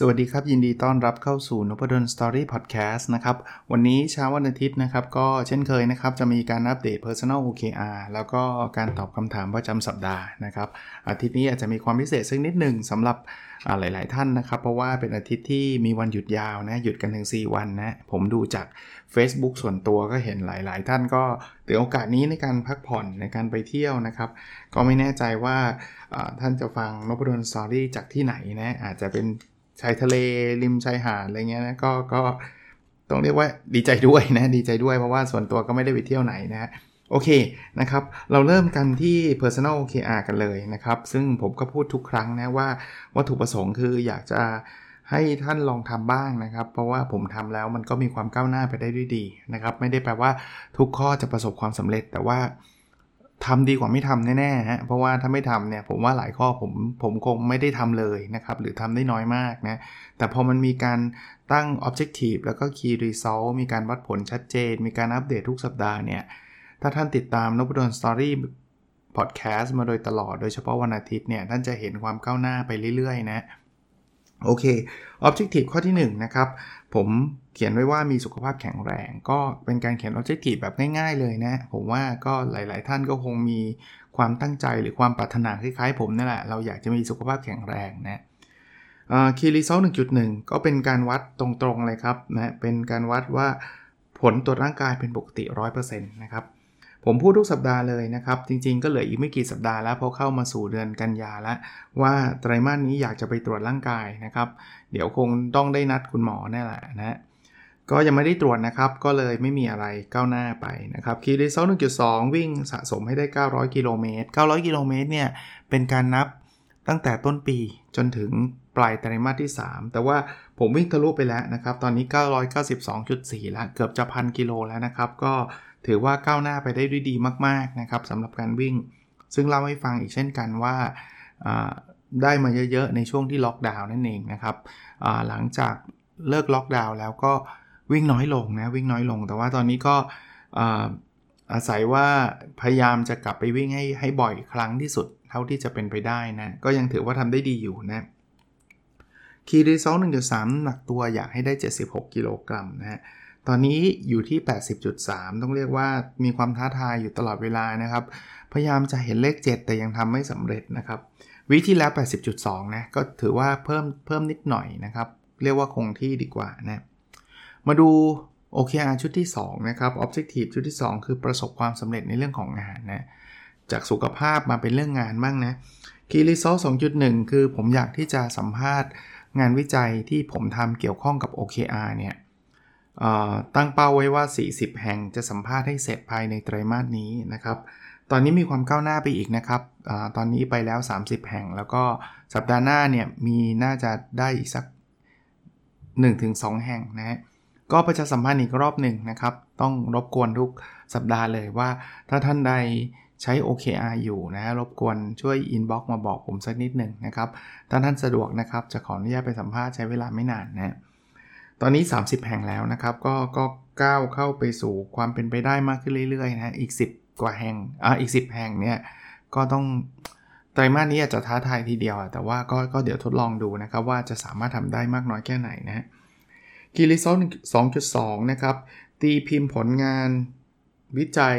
สวัสดีครับ ยินดีต้อนรับเข้าสู่นพดลสตอรี่พอดแคสต์นะครับ วันนี้เช้าวันอาทิตย์นะครับ ก็เช่นเคยนะครับ จะมีการอัปเดต Personal OKR แล้วก็การตอบคำถามประจำสัปดาห์นะครับ อาทิตย์นี้อาจจะมีความพิเศษสักนิดหนึ่งสำหรับหลาย ๆ ท่านนะครับ เพราะว่าเป็นอาทิตย์ที่มีวันหยุดยาวนะหยุดกันถึง 4 วันนะ ผมดูจาก Facebook ส่วนตัวก็เห็นหลาย ๆ ท่านก็ถือโอกาสนี้ในการพักผ่อนในการไปเที่ยวนะครับ ก็ไม่แน่ใจว่าท่านจะฟังนบดลสตอรี่จากที่ไหนนะอาจจะเป็น ชายทะเลริมชายหาดอะไรเงี้ยนะก็ก็ต้องเรียกว่าดีใจด้วยนะดีใจด้วยเพราะว่าส่วนตัวก็ไม่ได้ไปเที่ยวไหนนะโอเคนะครับ เราเริ่มกันที่ personal OKR กันเลยนะครับ ซึ่งผมก็พูดทุกครั้งนะว่าวัตถุประสงค์คืออยากจะให้ท่านลองทำบ้างนะครับ เพราะว่าผมทำแล้วมันก็มีความก้าวหน้าไปได้ด้วยดีนะครับ ไม่ได้แปลว่าทุกข้อจะประสบความสำเร็จ แต่ว่า ทำดีกว่าไม่ทำแน่ๆฮะเพราะว่าถ้าไม่ทำเนี่ยผมว่าหลายข้อผมผมคงไม่ได้ทำเลยนะครับ หรือทำได้น้อยมากนะ แต่พอมันมีการตั้ง objective แล้วก็ key result มีการวัดผลชัดเจน มีการอัปเดตทุกสัปดาห์เนี่ย ถ้าท่านติดตามนภดล Story Podcast มาโดยตลอดโดยเฉพาะวันอาทิตย์เนี่ย ท่านจะเห็นความก้าวหน้าไปเรื่อยๆ นะ โอเค Objective ข้อที่ 1 นะครับ ผมเขียนไว้ว่ามีสุขภาพแข็งแรง ก็เป็นการเขียน Objective แบบง่ายๆเลยนะ ผมว่าก็หลายๆท่านก็คงมีความตั้งใจหรือความปรารถนาคล้ายๆผมนี่แหละ เราอยากจะมีสุขภาพแข็งแรงนะ Key Result 1.1ก็เป็นการวัดตรงๆเลยครับนะเป็นการวัดว่าผลตรวจร่างกายเป็นปกติ 100%นะครับ ผมพูดทุกสัปดาห์เลยนะครับ จริงๆก็เหลืออีกไม่กี่สัปดาห์แล้วเพอเข้ามาสู่เดือนกันยาแล้วว่าไตรมาสนี้อยากจะไปตรวจร่างกายนะครับ เดี๋ยวคงต้องได้นัดคุณหมอแน่แหละนะก็ยังไม่ได้ตรวจนะครับ ก็เลยไม่มีอะไรก้าวหน้าไปนะครับคีรีเซล1.2 วิ่งสะสมให้ได้ 900 กิโลเมตร 900 กิโลเมตรเนี่ยเป็นการนับตั้งแต่ต้นปีจนถึงปลายไตรมาสที่ 3 แต่ว่าผมวิ่งทะลุไปแล้วนะครับ ตอนนี้ 992.4 แล้ว เกือบจะพันกิโลแล้วนะครับ ก็ ถือว่าก้าวหน้าไปได้ด้วยดีมากๆนะครับสำหรับการวิ่ง ซึ่งเล่าให้ฟังอีกเช่นกันว่าได้มาเยอะๆ ในช่วงที่ล็อกดาวน์นั่นเองนะครับหลังจากเลิกล็อกดาวน์แล้วก็วิ่งน้อยลงนะวิ่งน้อยลง แต่ว่าตอนนี้ก็อาศัยว่าพยายามจะกลับไปวิ่งให้ให้บ่อยครั้งที่สุดเท่าที่จะเป็นไปได้นะก็ยังถือว่าทำได้ดีอยู่นะคีรีซอล1.3หนักตัวอยากให้ได้ 76 กิโลกรัมนะฮะ ตอนนี้อยู่ที่ 80.3 ต้องเรียกว่ามีความท้าทายอยู่ตลอดเวลานะครับ พยายามจะเห็นเลข 7 แต่ยังทำไม่สำเร็จนะครับวิที่แล้ว 80.2 นะ ก็ถือว่าเพิ่มเพิ่มนิดหน่อยนะครับ เรียกว่าคงที่ดีกว่านะ มาดู OKR ชุดที่ 2 นะครับ Objective ชุดที่ 2 คือประสบความสำเร็จในเรื่องของงานนะ จากสุขภาพมาเป็นเรื่องงานบ้างนะ Key Result 2.1 คือผมอยากที่จะสัมภาษณ์งานวิจัยที่ผมทำเกี่ยวข้องกับ OKR เนี่ย ตั้งเป้าไว้ว่า 40 แห่งจะสัมภาษณ์ให้เสร็จภายในไตรมาสนี้นะครับ ตอนนี้มีความก้าวหน้าไปอีกนะครับอตอนนี้ไปแล้ว 30 แห่ง แล้วก็สัปดาห์หน้าเนี่ยมีน่าจะได้อีกสัก 1-2 แห่งนะฮะ ก็ประชาสัมพันธ์อีกรอบหนึ่งนะครับ ต้องรบกวนทุกสัปดาห์เลยว่าถ้าท่านใดใช้ OKR อยู่นะ รบกวนช่วย inbox มาบอกผมสักนิดหนึ่งนะครับ ถ้าท่านสะดวกนะครับ จะขออนุญาตไปสัมภาษณ์ใช้เวลาไม่นานนะ ตอนนี้ 30 แห่งแล้วนะครับ ก็ก็ก้าวเข้าไปสู่ความเป็นไปได้มากขึ้นเรื่อยๆนะอีก 10 กว่าแห่งอ่าอีก 10 แห่งเนี่ยก็ต้องไตรมาสนี้อาจจะท้าทายทีเดียว แต่ว่าก็ก็เดี๋ยวทดลองดูนะครับ ว่าจะสามารถทำได้มากน้อยแค่ไหนนะ Key Result 2.2 นะครับ ตีพิมพ์ผลงานวิจัย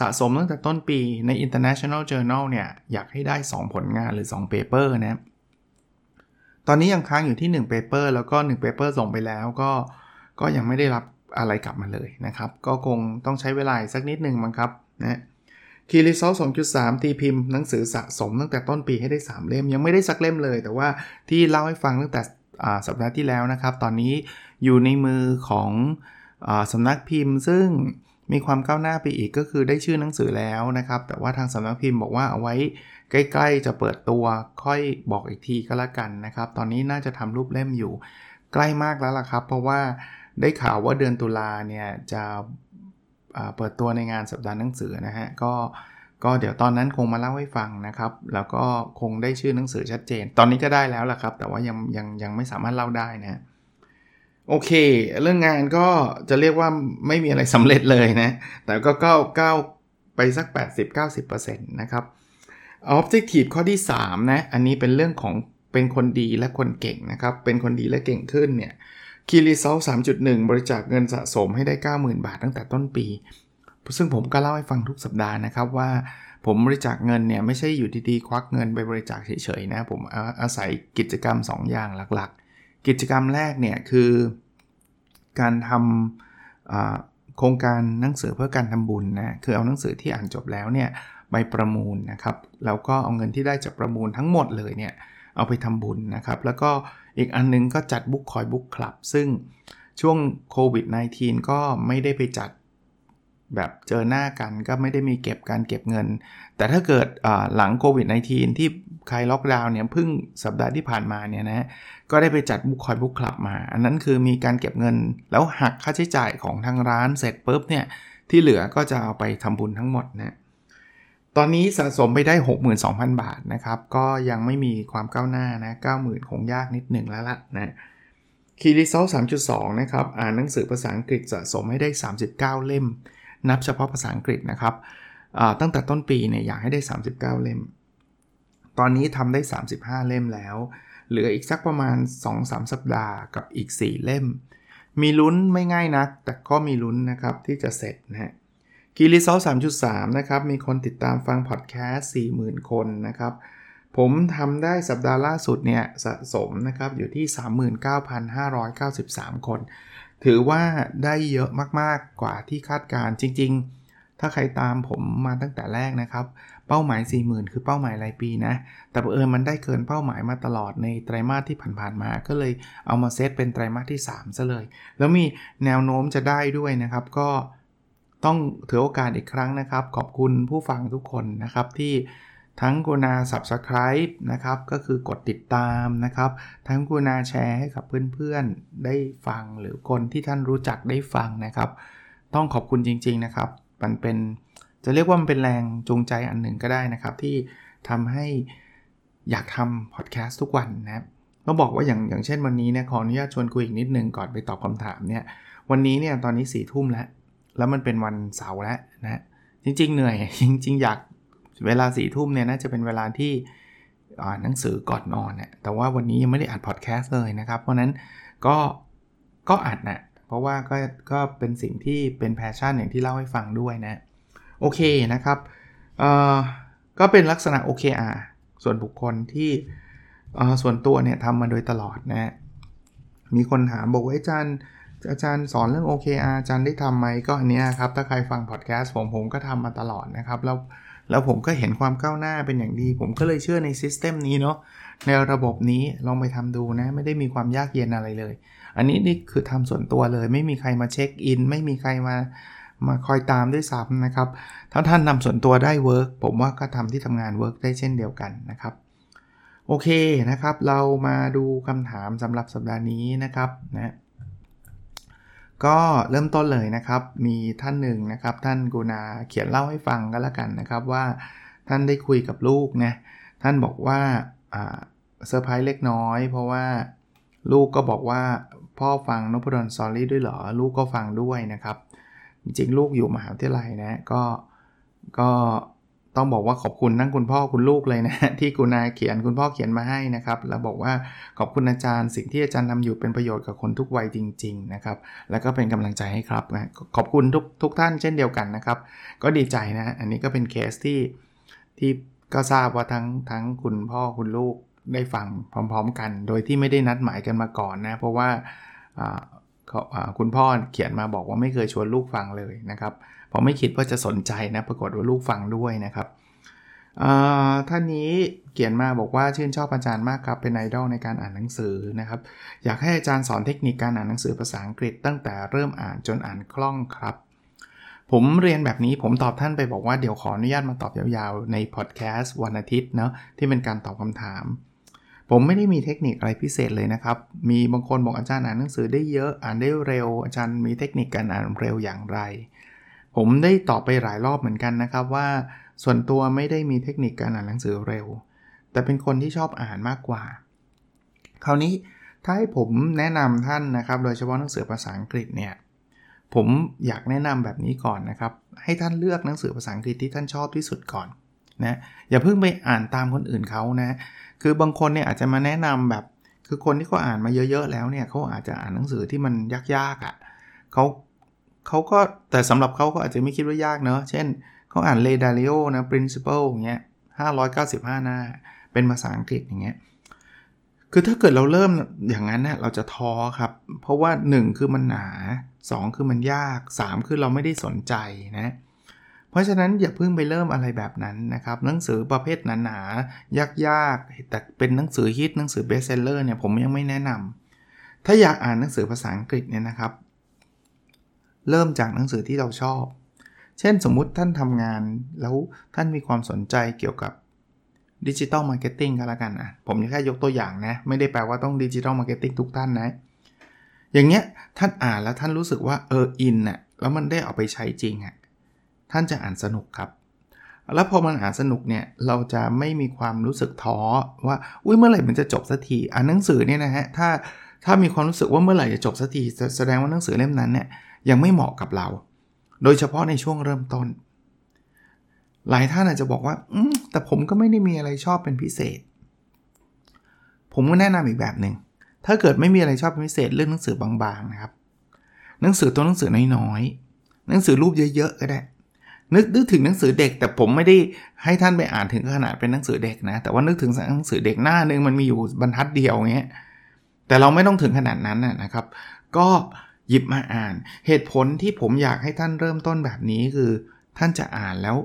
สะสมตั้งแต่ต้นปีใน International Journal เนี่ย อยากให้ได้ 2 ผลงานหรือ 2 paper นะ ตอนนี้ยังค้างอยู่ที่1 paper แล้วก็1 paper ส่งไปแล้วก็ก็ยังไม่ได้รับอะไรกลับมาเลยนะครับ ก็คงต้องใช้เวลาสักนิดหนึ่งมั้งครับนะ Key Result 2.3 ตีพิมพ์หนังสือสะสมตั้งแต่ต้นปีให้ได้ 3 เล่ม ยังไม่ได้สักเล่มเลย แต่ว่าที่เล่าให้ฟังตั้งแต่สัปดาห์ที่แล้วนะครับ ตอนนี้อยู่ในมือของอสำนักพิมพ์ ซึ่งมีความก้าวหน้าไปอีกก็คือได้ชื่อหนังสือแล้วนะครับ แต่ว่าทางสำนักพิมพ์บอกว่าเอาไว้ ใกล้ๆจะเปิดตัวค่อยบอกอีกทีก็แล้วกันนะครับ ตอนนี้น่าจะทำรูปเล่มอยู่ ใกล้มากแล้วล่ะครับ เพราะว่าได้ข่าวว่าเดือนตุลาเนี่ยจะเปิดตัวในงานสัปดาห์หนังสือนะฮะก็ก็เดี๋ยวตอนนั้นคงมาเล่าให้ฟังนะครับ แล้วก็คงได้ชื่อหนังสือชัดเจน ตอนนี้ก็ได้แล้วล่ะครับ แต่ว่ายังยังยังไม่สามารถเล่าได้นะโอเค เรื่องงานก็จะเรียกว่าไม่มีอะไรสำเร็จเลยนะ แต่ก็ก้าวก้าวไปสัก 80-90%นะครับ Objective ข้อที่ 3 นะ อันนี้เป็นเรื่องของเป็นคนดีและคนเก่งนะครับ เป็นคนดีและเก่งขึ้นเนี่ยคีรีเซล3.1บริจาคเงินสะสมให้ได้ 90,000 บาทตั้งแต่ต้นปี ซึ่งผมก็เล่าให้ฟังทุกสัปดาห์นะครับว่าผมบริจาคเงินเนี่ยไม่ใช่อยู่ดีๆ ควักเงินไปบริจาคเฉยๆนะ ผมอาศัยกิจกรรม 2 อย่างหลักๆ กิจกรรมแรกเนี่ยคือการทำโครงการหนังสือเพื่อการทำบุญนะ คือเอาหนังสือที่อ่านจบแล้วเนี่ย ไปประมูลนะครับ แล้วก็เอาเงินที่ได้จากประมูลทั้งหมดเลยเนี่ย เอาไปทำบุญนะครับ แล้วก็อีกอันนึงก็จัดบุ๊กคอยบุ๊กคลับ ซึ่งช่วงโควิด -19 ก็ไม่ได้ไปจัดแบบเจอหน้ากันก็ไม่ได้มีเก็บการเก็บเงิน แต่ถ้าเกิดหลังโควิด -19 ที่ใครล็อกดาวน์เนี่ยเพิ่งสัปดาห์ที่ผ่านมาเนี่ยนะก็ได้ไปจัดบุ๊กคอยบุ๊กคลับมา อันนั้นคือมีการเก็บเงิน แล้วหักค่าใช้จ่ายของทางร้านเสร็จปุ๊บเนี่ยที่เหลือก็จะเอาไปทำบุญทั้งหมดนะ ตอนนี้สะสมไปได้ 62,000 บาทนะครับ ก็ยังไม่มีความก้าวหน้านะ90,000 คงยากนิดหนึ่งแล้วล่ะนะKey Result 3.2 นะครับ อ่านหนังสือภาษาอังกฤษสะสมให้ได้ 39 เล่ม นับเฉพาะภาษาอังกฤษนะครับตั้งแต่ต้นปีเนี่ยอยากให้ได้ 39 เล่ม ตอนนี้ทำได้ 35 เล่มแล้ว เหลืออีกสักประมาณ 2-3 สัปดาห์กับอีก 4 เล่ม มีลุ้นไม่ง่ายนัก แต่ก็มีลุ้นนะครับที่จะเสร็จนะฮะ Key Result 3.3 นะครับ มีคนติดตามฟังพอดแคสต์ 40,000 คนนะครับ ผมทำได้สัปดาห์ล่าสุดเนี่ยสะสมนะครับ อยู่ที่ 39,593 คน ถือว่าได้เยอะมากๆกว่าที่คาดการจริง ๆ ถ้าใครตามผมมาตั้งแต่แรกนะครับ เป้าหมาย 40,000 คือเป้าหมายรายปีนะ แต่เออมันได้เกินเป้าหมายมาตลอดในไตรมาสที่ผ่านๆมา ก็เลยเอามาเซตเป็นไตรมาสที่3ซะเลย แล้วมีแนวโน้มจะได้ด้วยนะครับก็ ต้องถือโอกาสอีกครั้งนะครับ ขอบคุณผู้ฟังทุกคนนะครับที่ทั้งกุณา subscribe นะครับ ก็คือกดติดตามนะครับ ทั้งกุณาแชร์ให้กับเพื่อนๆ ได้ฟังหรือคนที่ท่านรู้จักได้ฟังนะครับ ต้องขอบคุณจริง ๆนะครับ มันเป็นจะเรียกว่ามันเป็นแรงจูงใจอันหนึ่งก็ได้นะครับ ที่ทำให้อยากทำพอดแคสต์ทุกวันนะครับต้องบอกว่าอย่างอย่างเช่นวันนี้เนี่ยขออนุญาตชวนคุยอีกนิดนึงก่อนไปตอบคำถามเนี่ยวันนี้เนี่ยตอนนี้สี่ทุ่มแล้ว แล้วมันเป็นวันเสาร์แล้วนะจริง ๆ เหนื่อย จริง ๆ อยากเวลาสี่ทุ่มเนี่ยน่าจะเป็นเวลาที่อ่านหนังสือก่อนนอนเนี่ยแต่ว่าวันนี้ยังไม่ได้อัดพอดแคสต์เลยนะครับ เพราะนั้นก็ก็อัดนะเพราะว่าก็ก็เป็นสิ่งที่เป็น passion อย่างที่เล่าให้ฟังด้วยนะ โอเคนะครับเอ่อก็เป็นลักษณะ OKR ส่วนบุคคลที่ส่วนตัวเนี่ยทำมาโดยตลอดนะ มีคนถามบอกว่าอาจารย์ อาจารย์สอนเรื่อง OKR อาจารย์ได้ทำไหมก็อันนี้ครับ ถ้าใครฟังพอดแคสต์ผมผมก็ทำมาตลอดนะครับ แล้วแล้วผมก็เห็นความก้าวหน้าเป็นอย่างดี ผมก็เลยเชื่อใน system นี้เนาะในระบบนี้ลองไปทำดูนะ ไม่ได้มีความยากเย็นอะไรเลย อันนี้นี่คือทำส่วนตัวเลย ไม่มีใครมา check in ไม่มีใครมามาคอยตามด้วยซ้ำนะครับ ถ้าท่านนำส่วนตัวได้ work ผมว่าก็ทำที่ทำงาน work ได้เช่นเดียวกันนะครับโอเคนะครับ เรามาดูคำถามสำหรับสัปดาห์นี้นะครับนะ ก็เริ่มต้นเลยนะครับ มีท่านหนึ่งนะครับ ท่านกรุณาเขียนเล่าให้ฟังก็แล้วกันนะครับว่าท่านได้คุยกับลูกนะ ท่านบอกว่าเซอร์ไพรส์เล็กน้อย เพราะว่าลูกก็บอกว่าพ่อฟังนพดล Story ด้วยเหรอ ลูกก็ฟังด้วยนะครับ จริงลูกอยู่มหาวิทยาลัยนะ ก็ก็ ต้องบอกว่าขอบคุณทั้งคุณพ่อคุณลูกเลยนะที่คุณนายเขียนคุณพ่อเขียนมาให้นะครับ แล้วบอกว่าขอบคุณอาจารย์ สิ่งที่อาจารย์ทาอยู่เป็นประโยชน์กับคนทุกวัยจริง ๆ นะครับ แล้วก็เป็นกำลังใจให้ครับนะขอบคุณทุกทุกท่านเช่นเดียวกันนะครับ ก็ดีใจนะ อันนี้ก็เป็นเคสที่ที่ก็ทราบว่าทั้งทั้งคุณพ่อคุณลูกได้ฟังพร้อม ๆ กัน โดยที่ไม่ได้นัดหมายกันมาก่อนนะ เพราะว่าคุณพ่อเขียนมาบอกว่าไม่เคยชวนลูกฟังเลยนะครับ พอไม่คิดว่าจะสนใจนะปรากฏว่าลูกฟังด้วยนะครับท่านนี้เขียนมาบอกว่าชื่นชอบอาจารย์มากครับเป็นไอดอลในการอ่านหนังสือนะครับ อยากให้อาจารย์สอนเทคนิคการอ่านหนังสือภาษาอังกฤษ ตั้งแต่เริ่มอ่านจนอ่านคล่องครับ ผมเรียนแบบนี้ผมตอบท่านไปบอกว่าเดี๋ยวขออนุญาตมาตอบยาวๆในพอดแคสต์วันอาทิตย์เนาะที่เป็นการตอบคำถาม ผมไม่ได้มีเทคนิคอะไรพิเศษเลยนะครับ มีบางคนบอกอาจารย์อ่านหนังสือได้เยอะอ่านได้เร็ว อาจารย์มีเทคนิคการอ่านเร็วอย่างไร ผมได้ตอบไปหลายรอบเหมือนกันนะครับว่า ส่วนตัวไม่ได้มีเทคนิคการอ่านหนังสือเร็ว แต่เป็นคนที่ชอบอ่านมากกว่า คราวนี้ถ้าให้ผมแนะนำท่านนะครับ โดยเฉพาะหนังสือภาษาอังกฤษเนี่ยผมอยากแนะนำแบบนี้ก่อนนะครับ ให้ท่านเลือกหนังสือภาษาอังกฤษที่ท่านชอบที่สุดก่อนนะอย่าเพิ่งไปอ่านตามคนอื่นเขานะคือบางคนเนี่ยอาจจะมาแนะนำแบบ คือคนที่เขาอ่านมาเยอะๆแล้วเนี่ยเขาอาจจะอ่านหนังสือที่มันยากๆอะ่ะเขา เขาก็แต่สำหรับเขาก็อาจจะไม่คิดว่ายากเนอะเช่นเขาอ่าน Ray Dalio นะ principle อย่างเงี้ย595 หน้า เป็นภาษาอังกฤษอย่างเงี้ยคือถ้าเกิดเราเริ่มอย่างนั้นเนี่ยเราจะท้อครับ เพราะว่า 1 คือมันหนา 2 คือมันยาก 3 คือเราไม่ได้สนใจนะเพราะฉะนั้นอย่าเพิ่งไปเริ่มอะไรแบบนั้นนะครับ หนังสือประเภทหนาๆยากๆแต่เป็นหนังสือฮิตหนังสือ best seller เนี่ยผมยังไม่แนะนำถ้าอยากอ่านหนังสือภาษาอังกฤษเนี่ยนะครับ เริ่มจากหนังสือที่เราชอบ เช่นสมมุติท่านทำงานแล้วท่านมีความสนใจเกี่ยวกับ digital marketing ก็แล้วกันนะผมแค่ยกตัวอย่างนะ ไม่ได้แปลว่าต้อง digital marketing ทุกท่านนะ อย่างเงี้ยท่านอ่านแล้วท่านรู้สึกว่าเออ in น่ะแล้วมันได้เอาไปใช้จริงอะ่ะท่านจะอ่านสนุกครับ แล้วพอมันอ่านสนุกเนี่ยเราจะไม่มีความรู้สึกท้อว่าอุ้ยเมื่อไหร่มันจะจบสักทีอ่านหนังสือเนี่ยนะฮะถ้าถ้ามีความรู้สึกว่าเมื่อไหร่จะจบสักทีแสดงว่าหนังสือเล่มนั้นเนี่ย ยังไม่เหมาะกับเรา โดยเฉพาะในช่วงเริ่มต้น หลายท่านอาจจะบอกว่าอืมแต่ผมก็ไม่ได้มีอะไรชอบเป็นพิเศษ ผมก็แนะนำอีกแบบหนึ่งถ้าเกิดไม่มีอะไรชอบเป็นพิเศษเรื่องหนังสือบางๆนะครับ หนังสือตัวหนังสือน้อยๆหนังสือรูปเยอะๆก็ได้นึกนึกถึงหนังสือเด็ก แต่ผมไม่ได้ให้ท่านไปอ่านถึงขนาดเป็นหนังสือเด็กนะ แต่ว่านึกถึงหนังสือเด็กหน้านึงมันมีอยู่บรรทัดเดียวเงี้ยแต่เราไม่ต้องถึงขนาดนั้นนะครับ ก็ หยิบมาอ่าน เหตุผลที่ผมอยากให้ท่านเริ่มต้นแบบนี้คือ ท่านจะอ่านแล้ว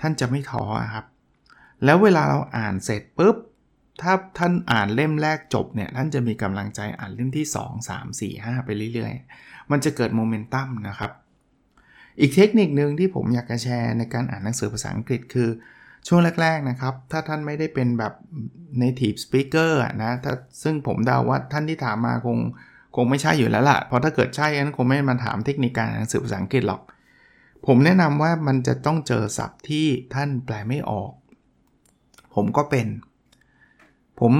ท่านจะไม่ท้อครับ แล้วเวลาเราอ่านเสร็จปุ๊บ ถ้าท่านอ่านเล่มแรกจบเนี่ย ท่านจะมีกำลังใจอ่านเล่มที่ 2 3 4 5 ไปเรื่อยๆ มันจะเกิดโมเมนตัมนะครับ อีกเทคนิคหนึ่งที่ผมอยากจะแชร์ในการอ่านหนังสือภาษาอังกฤษคือช่วงแรก ๆ นะครับ ถ้าท่านไม่ได้เป็นแบบ native speaker นะถ้าซึ่งผมเดาว่าท่านที่ถามมาคง คงไม่ใช่อยู่แล้วล่ะ เพราะถ้าเกิดใช่นั้นคงไม่มาถามเทคนิคการอ่านหนังสือภาษาอังกฤษหรอก ผมแนะนำว่ามันจะต้องเจอศัพท์ที่ท่านแปลไม่ออก ผมก็เป็น ผม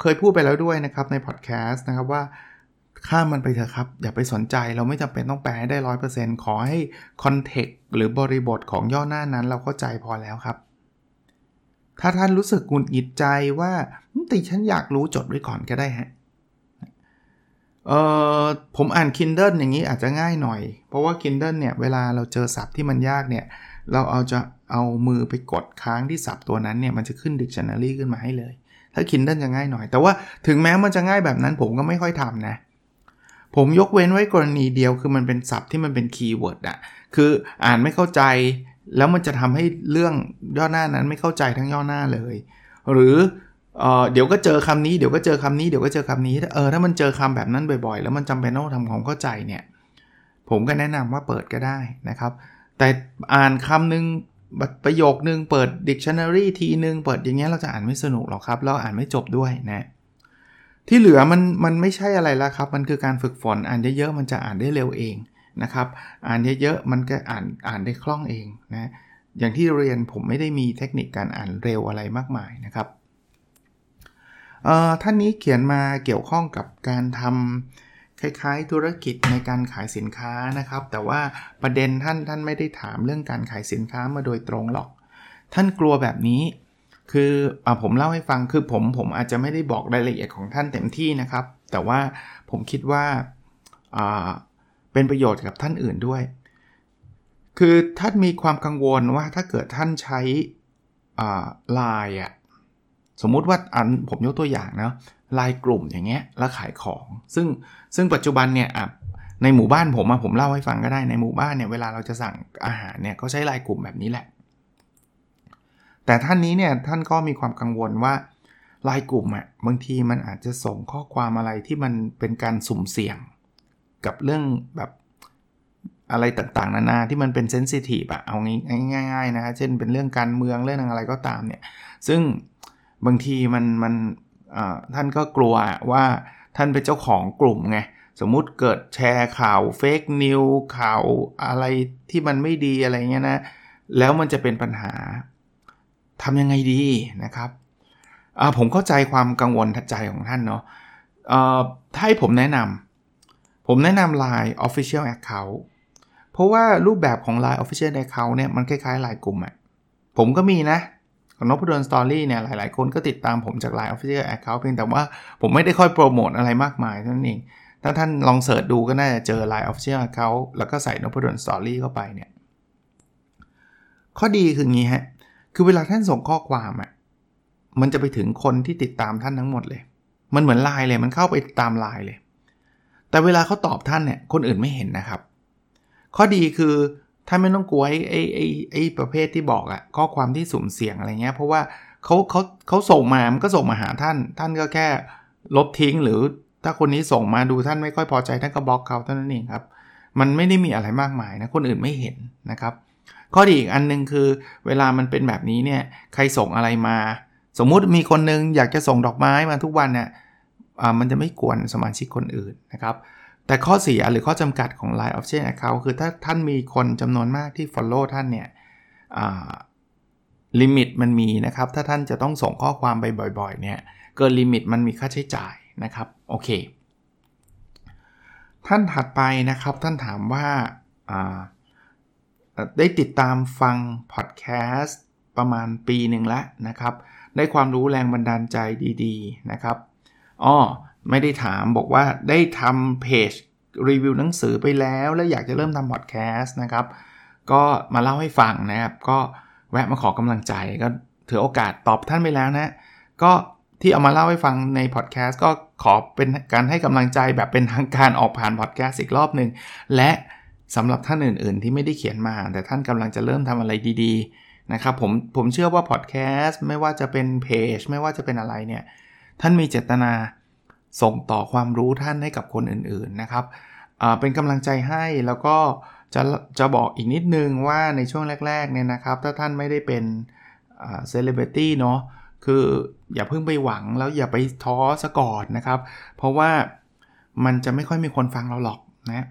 เคยพูดไปแล้วด้วยนะครับในพอดแคสต์นะครับว่าข้ามมันไปเถอะครับ อย่าไปสนใจเราไม่จำเป็นต้องแปลให้ได้ร้อยเปอร์เซ็นต์ขอให้คอนเทกต์หรือบริบทของย่อหน้านั้นเราเข้าใจพอแล้วครับ ถ้าท่านรู้สึกหงุดหงิดใจว่าแต่ฉันอยากรู้จดไว้ก่อนก็ได้ฮะ เอ่อผมอ่าน Kindle อย่างนี้อาจจะง่ายหน่อย เพราะว่า Kindle เนี่ย เวลาเราเจอศัพท์ที่มันยากเนี่ย เราเอาจะเอามือไปกดค้างที่ศัพท์ตัวนั้นเนี่ย มันจะขึ้น Dictionary ขึ้นมาให้เลย ถ้า Kindle จะง่ายหน่อย แต่ว่าถึงแม้มันจะง่ายแบบนั้นผมก็ไม่ค่อยทำนะ ผมยกเว้นไว้กรณีเดียวคือมันเป็นศัพท์ที่มันเป็น keyword อะคืออ่านไม่เข้าใจ แล้วมันจะทำให้เรื่องย่อหน้านั้นไม่เข้าใจทั้งย่อหน้าเลย หรือ เดี๋ยวก็เจอคำนี้เดี๋ยวก็เจอคำนี้เดี๋ยวก็เจอคำนี้เออถ้ามันเจอคำแบบนั้นบ่อยๆ แล้วมันจำเป็นต้องทำความเข้าใจเนี่ย ผมก็แนะนำว่าเปิดก็ได้นะครับ แต่อ่านคำนึงประโยคนึงเปิด dictionary ทีนึง เปิดอย่างเงี้ยเราจะอ่านไม่สนุกหรอกครับเราอ่านไม่จบด้วยนะที่เหลือมันมันไม่ใช่อะไรแล้วครับ มันคือการฝึกฝนอ่านเยอะๆมันจะอ่านได้เร็วเองนะครับ อ่านเยอะๆมันก็อ่านอ่านได้คล่องเองนะอย่างที่เรียนผมไม่ได้มีเทคนิคการอ่านเร็วอะไรมากมายนะครับ ท่านนี้เขียนมาเกี่ยวข้องกับการทำคล้ายๆ ธุรกิจในการขายสินค้านะครับ แต่ว่าประเด็นท่านท่านไม่ได้ถามเรื่องการขายสินค้ามาโดยตรงหรอก ท่านกลัวแบบนี้ คืออผมเล่าให้ฟังคือผมผมอาจจะไม่ได้บอกรายละเอียดของท่านเต็มที่นะครับ แต่ว่าผมคิดว่าเป็นประโยชน์กับท่านอื่นด้วย คือท่านมีความกังวลว่าถ้าเกิดท่านใช้ไลน์อะ สมมุติว่าอันผมยกตัวอย่างนะลายกลุ่มอย่างเงี้ยแล้วขายของ ซึ่งซึ่งปัจจุบันเนี่ยในหมู่บ้านผมผมเล่าให้ฟังก็ได้ในหมู่บ้านเนี่ยเวลาเราจะสั่งอาหารเนี่ยเขาใช้ลายกลุ่มแบบนี้แหละ แต่ท่านนี้เนี่ยท่านก็มีความกังวลว่าลายกลุ่มอะ่ะบางทีมันอาจจะส่งข้อความอะไรที่มันเป็นการสุ่มเสี่ยง กับเรื่องแบบอะไรต่างๆ นานาที่มันเป็นเซนซิทีฟอะเอาง่ายๆนะฮะเช่นเป็นเรื่องการเมืองเรื่องอะไรก็ตามเนี่ย ซึ่ง บางทีมันมันท่านก็กลัวว่าท่านเป็นเจ้าของกลุ่มไงสมมุติเกิดแชร์ข่าวเฟกนิวข่าวอะไรที่มันไม่ดีอะไรเงี้ยนะ แล้วมันจะเป็นปัญหาทำยังไงดีนะครับผมเข้าใจความกังวลทัดใจของท่านเนาะถ้าให้ผมแนะนำผมแนะนำ Line Official Account เพราะว่ารูปแบบของ Line Official Account เนี่ยมันคล้ายๆ Line กลุ่มอะผมก็มีนะ ของนพดลสตอรี่เนี่ยหลาย ๆ คนก็ติดตามผมจาก Line Official Account เพียงแต่ว่าผมไม่ได้ค่อยโปรโมทอะไรมากมายเท่านั้นเอง ถ้าท่านลองเสิร์ชดูก็น่าจะเจอ Line Official Account แล้วก็ใส่นพดลสตอรี่เข้าไปเนี่ย ข้อดีคืองี้ฮะ คือเวลาท่านส่งข้อความอะ่ะ มันจะไปถึงคนที่ติดตามท่านทั้งหมดเลย มันเหมือนไลน์เลย มันเข้าไปตามไลน์เลย แต่เวลาเขาตอบท่านเนี่ย คนอื่นไม่เห็นนะครับ ข้อดีคือ ท่าไม่ต้องกลัวไอ้ไอ้ไอ้ไอ้ประเภทที่บอกอะข้อความที่สุ่มเสี่ยงอะไรเงี้ย เพราะว่าเขาเขาเขาส่งมา มันก็ส่งมาหาท่าน ท่านก็แค่ลบทิ้งหรือถ้าคนนี้ส่งมาดูท่านไม่ค่อยพอใจท่านก็บล็อกเขาเท่านั้นเองครับ มันไม่ได้มีอะไรมากมายนะ คนอื่นไม่เห็นนะครับ ข้อดีอีกอันนึงคือเวลามันเป็นแบบนี้เนี่ย ใครส่งอะไรมา สมมุติมีคนนึงอยากจะส่งดอกไม้มาทุกวันเนี่ยมันจะไม่กวนสมาชิกคนอื่นนะครับ แต่ข้อเสียหรือข้อจำกัดของ Line Official Account คือถ้าท่านมีคนจำนวนมากที่ Follow ท่านเนี่ย limit มันมีนะครับ ถ้าท่านจะต้องส่งข้อความไปบ่อยๆเนี่ยเกิน limit มันมีค่าใช้จ่ายนะครับโอเค ท่านถัดไปนะครับท่านถามว่าได้ติดตามฟังพอดแคสต์ประมาณปีหนึ่งแล้วนะครับ ได้ความรู้แรงบันดาลใจดี ๆนะครับอ๋อ ไม่ได้ถามบอกว่าได้ทำเพจรีวิวหนังสือไปแล้ว แล้วอยากจะเริ่มทำพอดแคสต์นะครับ ก็มาเล่าให้ฟังนะครับ ก็แวะมาขอกำลังใจก็ถือโอกาสตอบท่านไปแล้วนะ ก็ที่เอามาเล่าให้ฟังในพอดแคสต์ก็ขอเป็นการให้กำลังใจแบบเป็นทางการออกผ่านพอดแคสต์อีกรอบหนึ่งและสำหรับท่านอื่น ๆ ที่ไม่ได้เขียนมา แต่ท่านกำลังจะเริ่มทำอะไรดีๆนะครับผมผมเชื่อว่าพอดแคสต์ไม่ว่าจะเป็นเพจไม่ว่าจะเป็นอะไรเนี่ยท่านมีเจตนา ส่งต่อความรู้ท่านให้กับคนอื่นๆนะครับเป็นกำลังใจให้แล้วก็จะจะบอกอีกนิดนึงว่าในช่วงแรกๆเนี่ยนะครับ ถ้าท่านไม่ได้เป็นเซเลบริตี้เนาะคืออย่าเพิ่งไปหวังแล้วอย่าไปท้อซะก่อนนะครับ เพราะว่ามันจะไม่ค่อยมีคนฟังเราหรอกนะ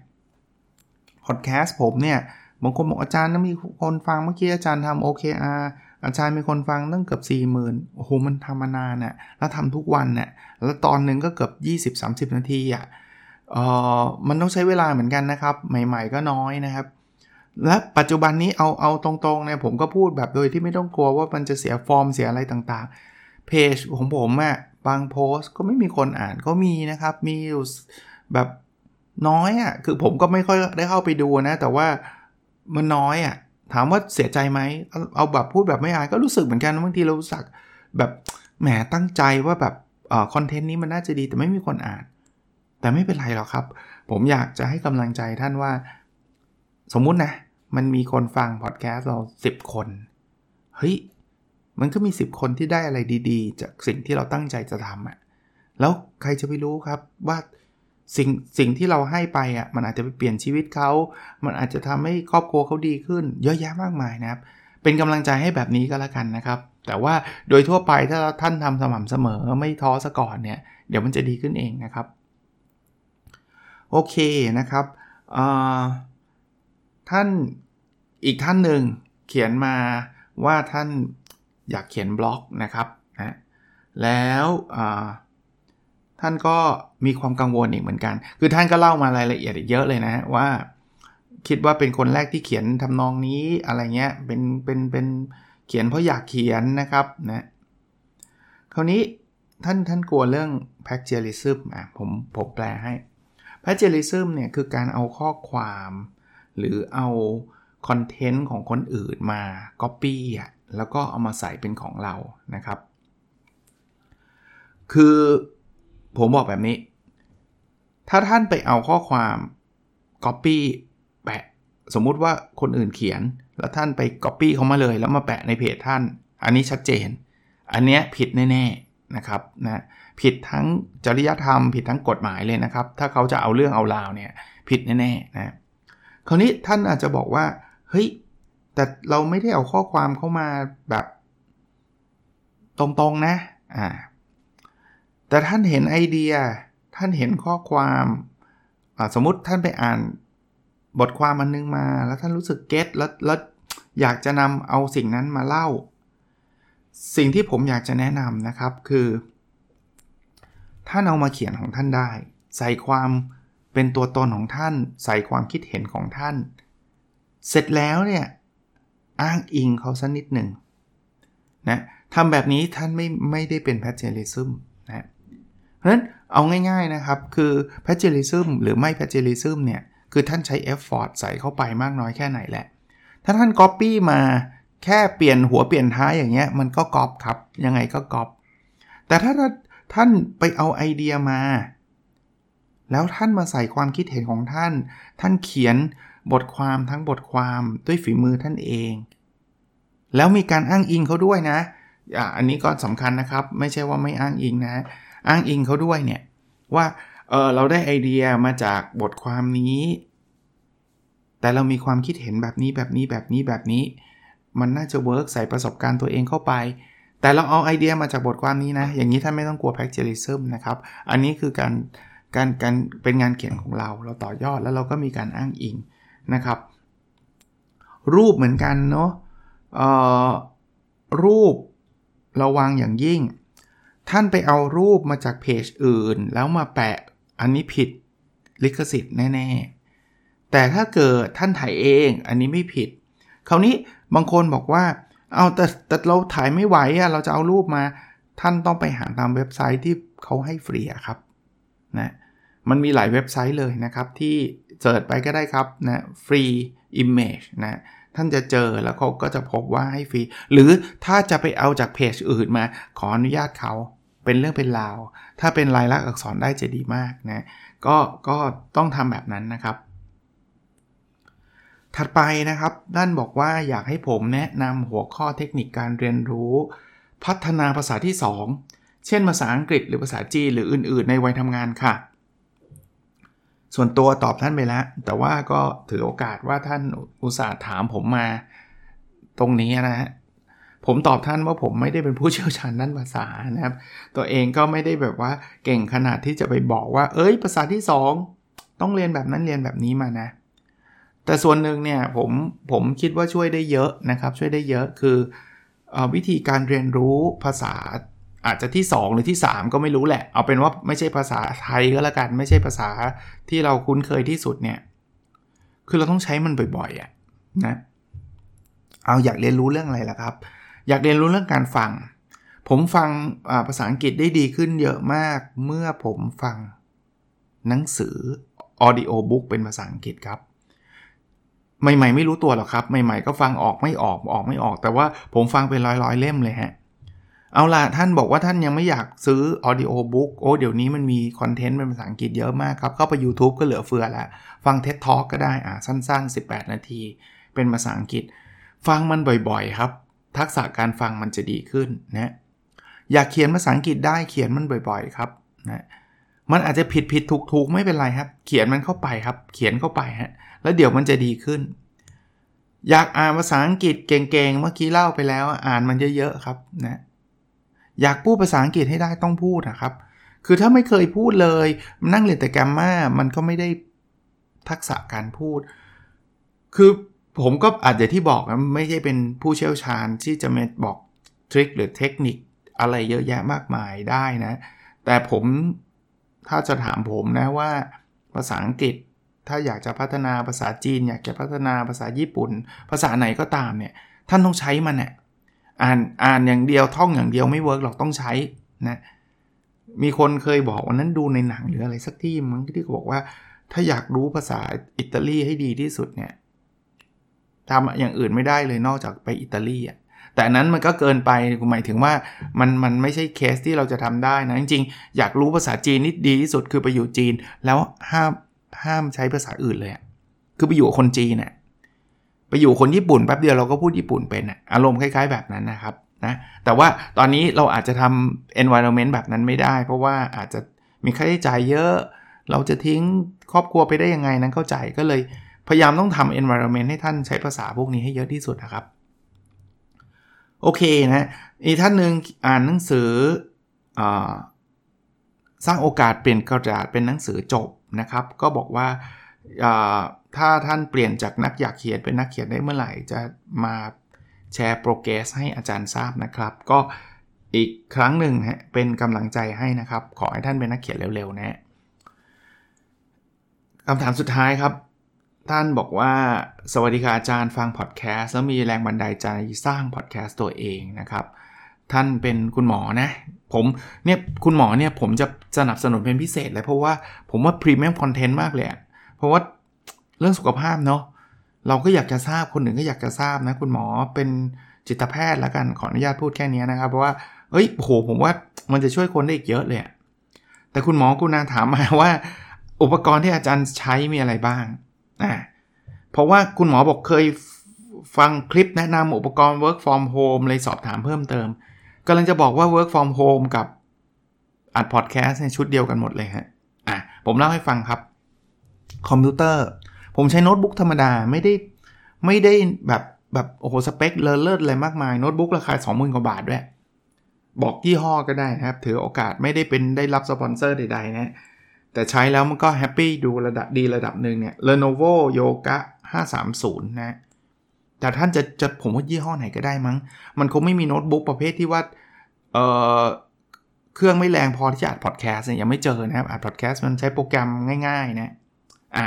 พอดแคสต์ผมเนี่ยบางคนบอกอาจารย์ต้องมีคนฟังเมื่อกี้อาจารย์ทำ OKR อาจารย์มีคนฟังตั้งเกือบ4 0,000โอ้โหมันทำมานานน่ะแล้วทำทุกวันน่ะแล้วตอนหนึ่งก็เกือบ 20-30 นาทีอะเออมันต้องใช้เวลาเหมือนกันนะครับ ใหม่ ๆ ก็น้อยนะครับ และปัจจุบันนี้เอาเอาตรงๆเนี่ยผมก็พูดแบบโดยที่ไม่ต้องกลัวว่ามันจะเสียฟอร์มเสียอะไรต่างๆ เพจของผมอะ่ะบางโพสต์ก็ไม่มีคนอ่านก็มีนะครับ มีอยู่แบบน้อยอะ่ะคือผมก็ไม่ค่อยได้เข้าไปดูนะ แต่ว่ามันน้อยอะ่ะ ถามว่าเสียใจไหมเอาแบบพูดแบบไม่อายก็รู้สึกเหมือนกันบางทีเราสึกแบบแหมตั้งใจว่าแบบคอนเทนต์นี้มันน่าจะดีแต่ไม่มีคนอ่าน แต่ไม่เป็นไรหรอกครับ ผมอยากจะให้กำลังใจท่านว่า สมมุตินะ มันมีคนฟังพอดแคสต์เรา 10 คนเฮ้ยมันก็มี 10 คนที่ได้อะไรดี ๆ จากสิ่งที่เราตั้งใจจะทำอะ่ะแล้วใครจะไปรู้ครับว่า สิ่งสิ่งที่เราให้ไปอะมันอาจจะไปเปลี่ยนชีวิตเขา มันอาจจะทำให้ครอบครัวเขาดีขึ้น เยอะแยะมากมายนะครับ เป็นกำลังใจให้แบบนี้ก็แล้วกันนะครับ แต่ว่าโดยทั่วไปถ้าท่านทำสม่ำเสมอไม่ท้อซะก่อนเนี่ย เดี๋ยวมันจะดีขึ้นเองนะครับ โอเคนะครับท่านอีกท่านหนึ่งเขียนมาว่าท่านอยากเขียนบล็อกนะครับนะแล้ว ท่านก็มีความกังวลอีกเหมือนกัน คือท่านก็เล่ามารายละเอียดเยอะเลยนะว่าคิดว่าเป็นคนแรกที่เขียนทำนองนี้อะไรเงี้ย เป็น เป็น เป็นเขียนเพราะอยากเขียนนะครับนะ คราวนี้ท่านท่านกลัวเรื่อง p a g e r i s m อะผมผมแปลให้ p a g e r i s m เนี่ยคือการเอาข้อความ หรือเอาคอนเทนต์ของคนอื่นมา Copy อะแล้วก็เอามาใส่เป็นของเรานะครับ คือ ผมบอกแบบนี้ ถ้าท่านไปเอาข้อความ Copy แปะ สมมุติว่าคนอื่นเขียน แล้วท่านไป Copy เขามาเลย แล้วมาแปะในเพจท่าน อันนี้ชัดเจน อันเนี้ยผิดแน่ๆนะครับนะผิดทั้งจริยธรรม ผิดทั้งกฎหมายเลยนะครับ ถ้าเขาจะเอาเรื่องเอาราวเนี่ยผิดแน่ๆนะคราวนี้ท่านอาจจะบอกว่าเฮ้ยแต่เราไม่ได้เอาข้อความเข้ามาแบบ ตรงๆนะอ่า แต่ท่านเห็นไอเดีย ท่านเห็นข้อความสมมติท่านไปอ่านบทความอันนึงมา แล้วท่านรู้สึกเก็ตแล้วแล้วอยากจะนำเอาสิ่งนั้นมาเล่า สิ่งที่ผมอยากจะแนะนำนะครับคือ ท่านเอามาเขียนของท่านได้ ใส่ความเป็นตัวตนของท่าน ใส่ความคิดเห็นของท่าน เสร็จแล้วเนี่ยอ้างอิงเขาสักนิดหนึ่งนะทำแบบนี้ท่านไม่ไม่ได้เป็น plagiarism นั้นเอาง่ายๆนะครับ คือ plagiarism หรือไม่ plagiarism เนี่ย คือท่านใช้ effort ใส่เข้าไปมากน้อยแค่ไหนแหละ ถ้าท่านก๊อปปี้มาแค่เปลี่ยนหัวเปลี่ยนท้ายอย่างเงี้ยมันก็ก๊อปครับ ยังไงก็ก๊อปแต่ถ้าท่านไปเอาไอเดียมา แล้วท่านมาใส่ความคิดเห็นของท่าน ท่านเขียนบทความทั้งบทความด้วยฝีมือท่านเอง แล้วมีการอ้างอิงเขาด้วยนะ อันนี้ก็สำคัญนะครับ ไม่ใช่ว่าไม่อ้างอิงนะ อ้างอิงเขาด้วยเนี่ย ว่าเออเราได้ไอเดียมาจากบทความนี้ แต่เรามีความคิดเห็นแบบนี้แบบนี้แบบนี้แบบนี้ มันน่าจะเวิร์กใส่ประสบการณ์ตัวเองเข้าไป แต่เราเอาไอเดียมาจากบทความนี้นะ อย่างนี้ท่านไม่ต้องกลัวแพ็กเจอริซึมนะครับ อันนี้คือการการการเป็นงานเขียนของเรา เราต่อยอดแล้วเราก็มีการอ้างอิงนะครับ รูปเหมือนกันเนาะรูประวังอย่างยิ่ง ท่านไปเอารูปมาจากเพจอื่น แล้วมาแปะอันนี้ผิดลิขสิทธิ์แน่ ๆ แต่ถ้าเกิดท่านถ่ายเองอันนี้ไม่ผิด คราวนี้บางคนบอกว่า เอาแต่แต่เราถ่ายไม่ไหวอะเราจะเอารูปมา ท่านต้องไปหาตามเว็บไซต์ที่เขาให้ฟรีครับนะมันมีหลายเว็บไซต์เลยนะครับที่ search ไปก็ได้ครับนะ free image นะท่านจะเจอแล้วเขาก็จะพบว่าให้ฟรี หรือถ้าจะไปเอาจากเพจอื่นมาขออนุญาตเขา เป็นเรื่องเป็นราว ถ้าเป็นลายลักษณ์อักษรได้จะดีมากนะก็ก็ต้องทำแบบนั้นนะครับ ถัดไปนะครับด้านบอกว่าอยากให้ผมแนะนำหัวข้อเทคนิคการเรียนรู้ พัฒนาภาษาที่ 2 เช่นภาษาอังกฤษหรือภาษาจีนหรืออื่น ๆ ในวัยทำงานค่ะ ส่วนตัวตอบท่านไปแล้ว แต่ว่าก็ถือโอกาสว่าท่านอุตส่าห์ถามผมมาตรงนี้นะฮะ ผมตอบท่านว่าผมไม่ได้เป็นผู้เชี่ยวชาญด้านภาษานะครับ ตัวเองก็ไม่ได้แบบว่าเก่งขนาดที่จะไปบอกว่า เอ้ย ภาษาที่ 2 ต้องเรียนแบบนั้นเรียนแบบนี้มานะ แต่ส่วนหนึ่งเนี่ยผมผมคิดว่าช่วยได้เยอะนะครับ ช่วยได้เยอะคืออวิธีการเรียนรู้ภาษาอาจจะที่ 2 หรือที่ 3 ก็ไม่รู้แหละ เอาเป็นว่าไม่ใช่ภาษาไทยก็แล้วกัน ไม่ใช่ภาษาที่เราคุ้นเคยที่สุดเนี่ย คือเราต้องใช้มันบ่อยๆอะนะ เอาอยากเรียนรู้เรื่องอะไรล่ะครับ อยากเรียนรู้เรื่องการฟัง ผมฟังภาษาอังกฤษได้ดีขึ้นเยอะมากเมื่อผมฟังหนังสือ audio book เป็นภาษาอังกฤษครับ ใหม่ๆ ไม่รู้ตัวหรอกครับ ใหม่ๆ ก็ฟังออกไม่ออกออกไม่ออก แต่ว่าผมฟังเป็นร้อยๆ เล่มเลยฮะ เอาล่ะท่านบอกว่าท่านยังไม่อยากซื้อ audio book โอ้เดี๋ยวนี้มันมี content เป็นภาษาอังกฤษเยอะมากครับ เข้าไป YouTube ก็เหลือเฟือแล้วฟัง TED Talk ก็ได้อ่าสั้น ๆ 18 นาที เป็นภาษาอังกฤษ ฟังมันบ่อยๆ ครับ ทักษะการฟังมันจะดีขึ้นนะอยากเขียนภาษาอังกฤษได้เขียนมันบ่อยๆครับนะมันอาจจะผิดผิดถูกถูกไม่เป็นไรครับ เขียนมันเข้าไปครับ เขียนเข้าไปฮะแล้วเดี๋ยวมันจะดีขึ้น อยากอ่านภาษาอังกฤษเก่งๆเมื่อกี้เล่าไปแล้ว อ่านมันเยอะๆครับนะอยากพูดภาษาอังกฤษให้ได้ต้องพูดนะครับ คือถ้าไม่เคยพูดเลยนั่งเรียนแต่แกรมมามันก็ไม่ได้ทักษะการพูด คือ ผมก็อาจจะที่บอกนะไม่ใช่เป็นผู้เชี่ยวชาญที่จะมาบอกทริคหรือเทคนิคอะไรเยอะแยะมากมายได้นะ แต่ผมถ้าจะถามผมนะว่าภาษาอังกฤษถ้าอยากจะพัฒนาภาษาจีน อยากจะพัฒนาภาษาญี่ปุ่น ภาษาไหนก็ตามเนี่ยท่านต้องใช้มันเนี่ยอ่านอ่านอย่างเดียวท่องอย่างเดียวไม่ work หรอกต้องใช้นะมีคนเคยบอกวันนั้นดูในหนังหรืออะไรสักที่มั้งที่บอกว่า ถ้าอยากรู้ภาษาอิตาลีให้ดีที่สุดเนี่ย ทำอย่างอื่นไม่ได้เลยนอกจากไปอิตาลีอะแต่นั้นมันก็เกินไปหมายถึงว่ามันมันไม่ใช่เคสที่เราจะทำได้นะ จริงๆ อยากรู้ภาษาจีนให้ดีที่สุดคือไปอยู่จีน แล้วห้ามห้ามใช้ภาษาอื่นเลยคือไปอยู่คนจีนเนี่ยไปอยู่คนญี่ปุ่นแป๊บเดียวเราก็พูดญี่ปุ่นเป็นอารมณ์คล้ายๆ แบบนั้นนะครับนะแต่ว่าตอนนี้เราอาจจะทำ environment แบบนั้นไม่ได้ เพราะว่าอาจจะมีค่าใช้จ่ายเยอะ เราจะทิ้งครอบครัวไปได้ยังไงนั้นเข้าใจก็เลย พยายามต้องทำ environment ให้ท่านใช้ภาษาพวกนี้ให้เยอะที่สุดนะครับ โอเคนะอีกท่านหนึ่งอ่านหนังสืออสร้างโอกาสเปลี่ยนกระดาษเป็นหนังสือจบนะครับ ก็บอกว่าถ้าท่านเปลี่ยนจากนักอยากเขียนเป็นนักเขียนได้เมื่อไหร่ จะมาแชร์โปรเกรสให้อาจารย์ทราบนะครับ ก็อีกครั้งหนึ่งฮะเป็นกำลังใจให้นะครับ ขอให้ท่านเป็นนักเขียนเร็วๆนะคำถามสุดท้ายครับ ท่านบอกว่าสวัสดีค่ะอาจารย์ฟังพอดแคสต์แล้วมีแรงบันดาลใจสร้างพอดแคสต์ตัวเองนะครับ ท่านเป็นคุณหมอนะ ผมเนี่ยคุณหมอเนี่ยผมจะสนับสนุนเป็นพิเศษเลยเพราะว่าผมว่าพรีเมียมคอนเทนต์มากเลยเพราะว่าเรื่องสุขภาพเนาะเราก็อยากจะทราบคนหนึ่งก็อยากจะทราบนะ คุณหมอเป็นจิตแพทย์แล้วกันขออนุญาตพูดแค่นี้นะครับ เพราะว่าเอ้ยโหผมว่ามันจะช่วยคนได้อีกเยอะเลยแต่คุณหมอกุณาถามมาว่า อุปกรณ์ที่อาจารย์ใช้มีอะไรบ้าง อ่าเพราะว่าคุณหมอบอกเคยฟังคลิปแนะนำอุปกรณ์ work from home เลยสอบถามเพิ่มเติมกำลังจะบอกว่า work from home กับอัดพอดแคสต์ในชุดเดียวกันหมดเลยฮะอะผมเล่าให้ฟังครับ คอมพิวเตอร์ ผมใช้โน้ตบุ๊กธรรมดาไม่ได้ไม่ได้แบบแบบโอ้โหสเปคเลอเลิศอะไรมากมายโน้ตบุ๊กราคา 20,000กว่าบาทด้วย บอกยี่ห้อก็ได้นะครับ ถือโอกาสไม่ได้เป็นได้รับสปอนเซอร์ใดๆนะ แต่ใช้แล้วมันก็ happy ดูระดับดีระดับหนึ่งเนี่ย Lenovo Yoga 530 นะแต่ท่านจะจะผมว่ายี่ห้อไหนก็ได้มั้ง มันคงไม่มีโน้ตบุ๊กประเภทที่ว่า เออเครื่องไม่แรงพอที่จะอัดพอดแคสต์เนี่ยยังไม่เจอนะครับอัดพอดแคสต์มันใช้โปรแกรมง่าย ๆ นะ อะ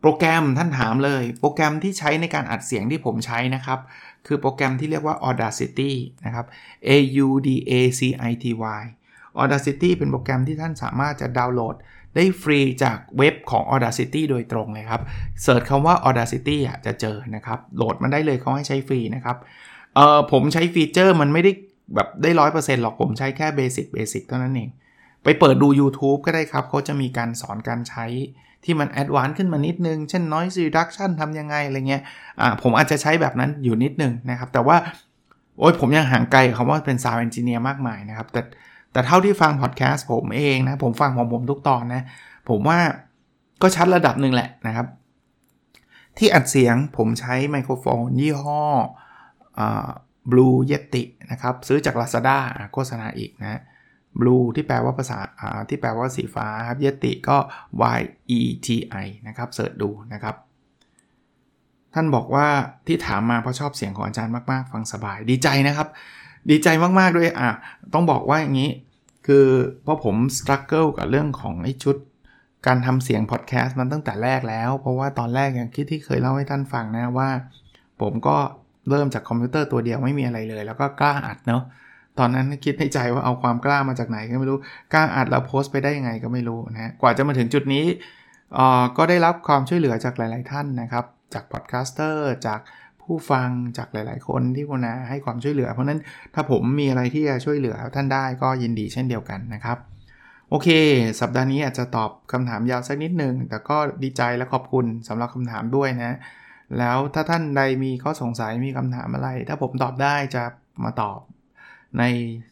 โปรแกรมท่านถามเลย โปรแกรมที่ใช้ในการอัดเสียงที่ผมใช้นะครับ คือโปรแกรมที่เรียกว่า Audacity นะครับ A U D A C I T Y Audacity เป็นโปรแกรมที่ท่านสามารถจะดาวน์โหลด ได้ฟรีจากเว็บของ Audacity โดยตรงเลยครับsearch คำว่า Audacity จะเจอนะครับ โหลดมันได้เลยเขาให้ใช้ฟรีนะครับเออผมใช้ feature มันไม่ได้แบบได้ร้อยเปอร์เซ็นต์หรอกผมใช้แค่ basic basic เท่านั้นเอง ไปเปิดดู YouTube ก็ได้ครับเขาจะมีการสอนการใช้ที่มัน advance ขึ้นมานิดนึง เช่น noise reduction ทำยังไงอะไรเงี้ยอ่าผมอาจจะใช้แบบนั้นอยู่นิดนึงนะครับ แต่ว่า โอ้ยผมยังห่างไกลคำว่าเป็น sound engineer มากมายนะครับ แต่ แต่เท่าที่ฟังพอดแคสต์ผมเองนะ ผมฟังของผมทุกตอนนะ ผมว่าก็ชัดระดับหนึ่งแหละนะครับ ที่อัดเสียงผมใช้ไมโครโฟน ยี่ห้อบลูเยตินะครับ ซื้อจาก Lazada โฆษณาอีกนะ blue ที่แปลว่าภาษาที่แปลว่าสีฟ้าครับเยติก็ y e t i นะครับเสิร์ชดูนะครับ ท่านบอกว่าที่ถามมาเพราะชอบเสียงของอาจารย์มาก ๆ ฟังสบายดีใจนะครับ ดีใจมาก ๆ ด้วยอะต้องบอกว่าอย่างนี้ คือเพราะผม struggle กับเรื่องของไอ้ชุด การทำเสียงพอดแคสต์มันตั้งแต่แรกแล้ว เพราะว่าตอนแรกอย่างที่ที่เคยเล่าให้ท่านฟังนะว่า ผมก็เริ่มจากคอมพิวเตอร์ตัวเดียวไม่มีอะไรเลย แล้วก็กล้าอัดเนาะตอนนั้นคิดในใจว่าเอาความกล้ามาจากไหนก็ไม่รู้กล้าอัดแล้วโพสต์ไปได้ยังไงก็ไม่รู้นะกว่าจะมาถึงจุดนี้ก็ได้รับความช่วยเหลือจากหลาย ๆ ท่านนะครับ จาก podcaster จาก ผู้ฟังจากหลาย ๆ คนที่กรุณาให้ความช่วยเหลือ เพราะนั้นถ้าผมมีอะไรที่จะช่วยเหลือท่านได้ก็ยินดีเช่นเดียวกันนะครับโอเค สัปดาห์นี้อาจจะตอบคำถามยาวสักนิดหนึ่งแต่ก็ดีใจและขอบคุณสำหรับคำถามด้วยนะ แล้วถ้าท่านใดมีข้อสงสัยมีคำถามอะไร ถ้าผมตอบได้จะมาตอบใน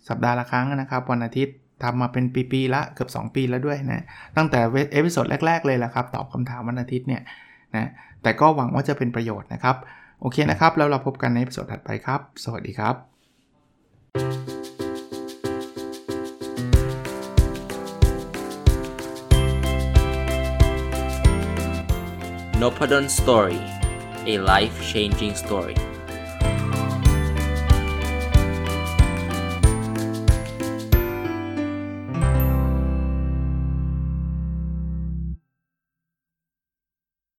สัปดาห์ละครั้งนะครับ วันอาทิตย์ทำมาเป็นปีๆละเกือบ 2 ปีแล้วด้วยนะ ตั้งแต่ episode แรก ๆ เลยละครับ ตอบคำถามวันอาทิตย์เนี่ยนะแต่ก็หวังว่าจะเป็นประโยชน์นะครับ โอเคนะครับ แล้วเราพบกันใน episode ถัดไปครับ สวัสดีครับ n o p a d o n Story a life changing story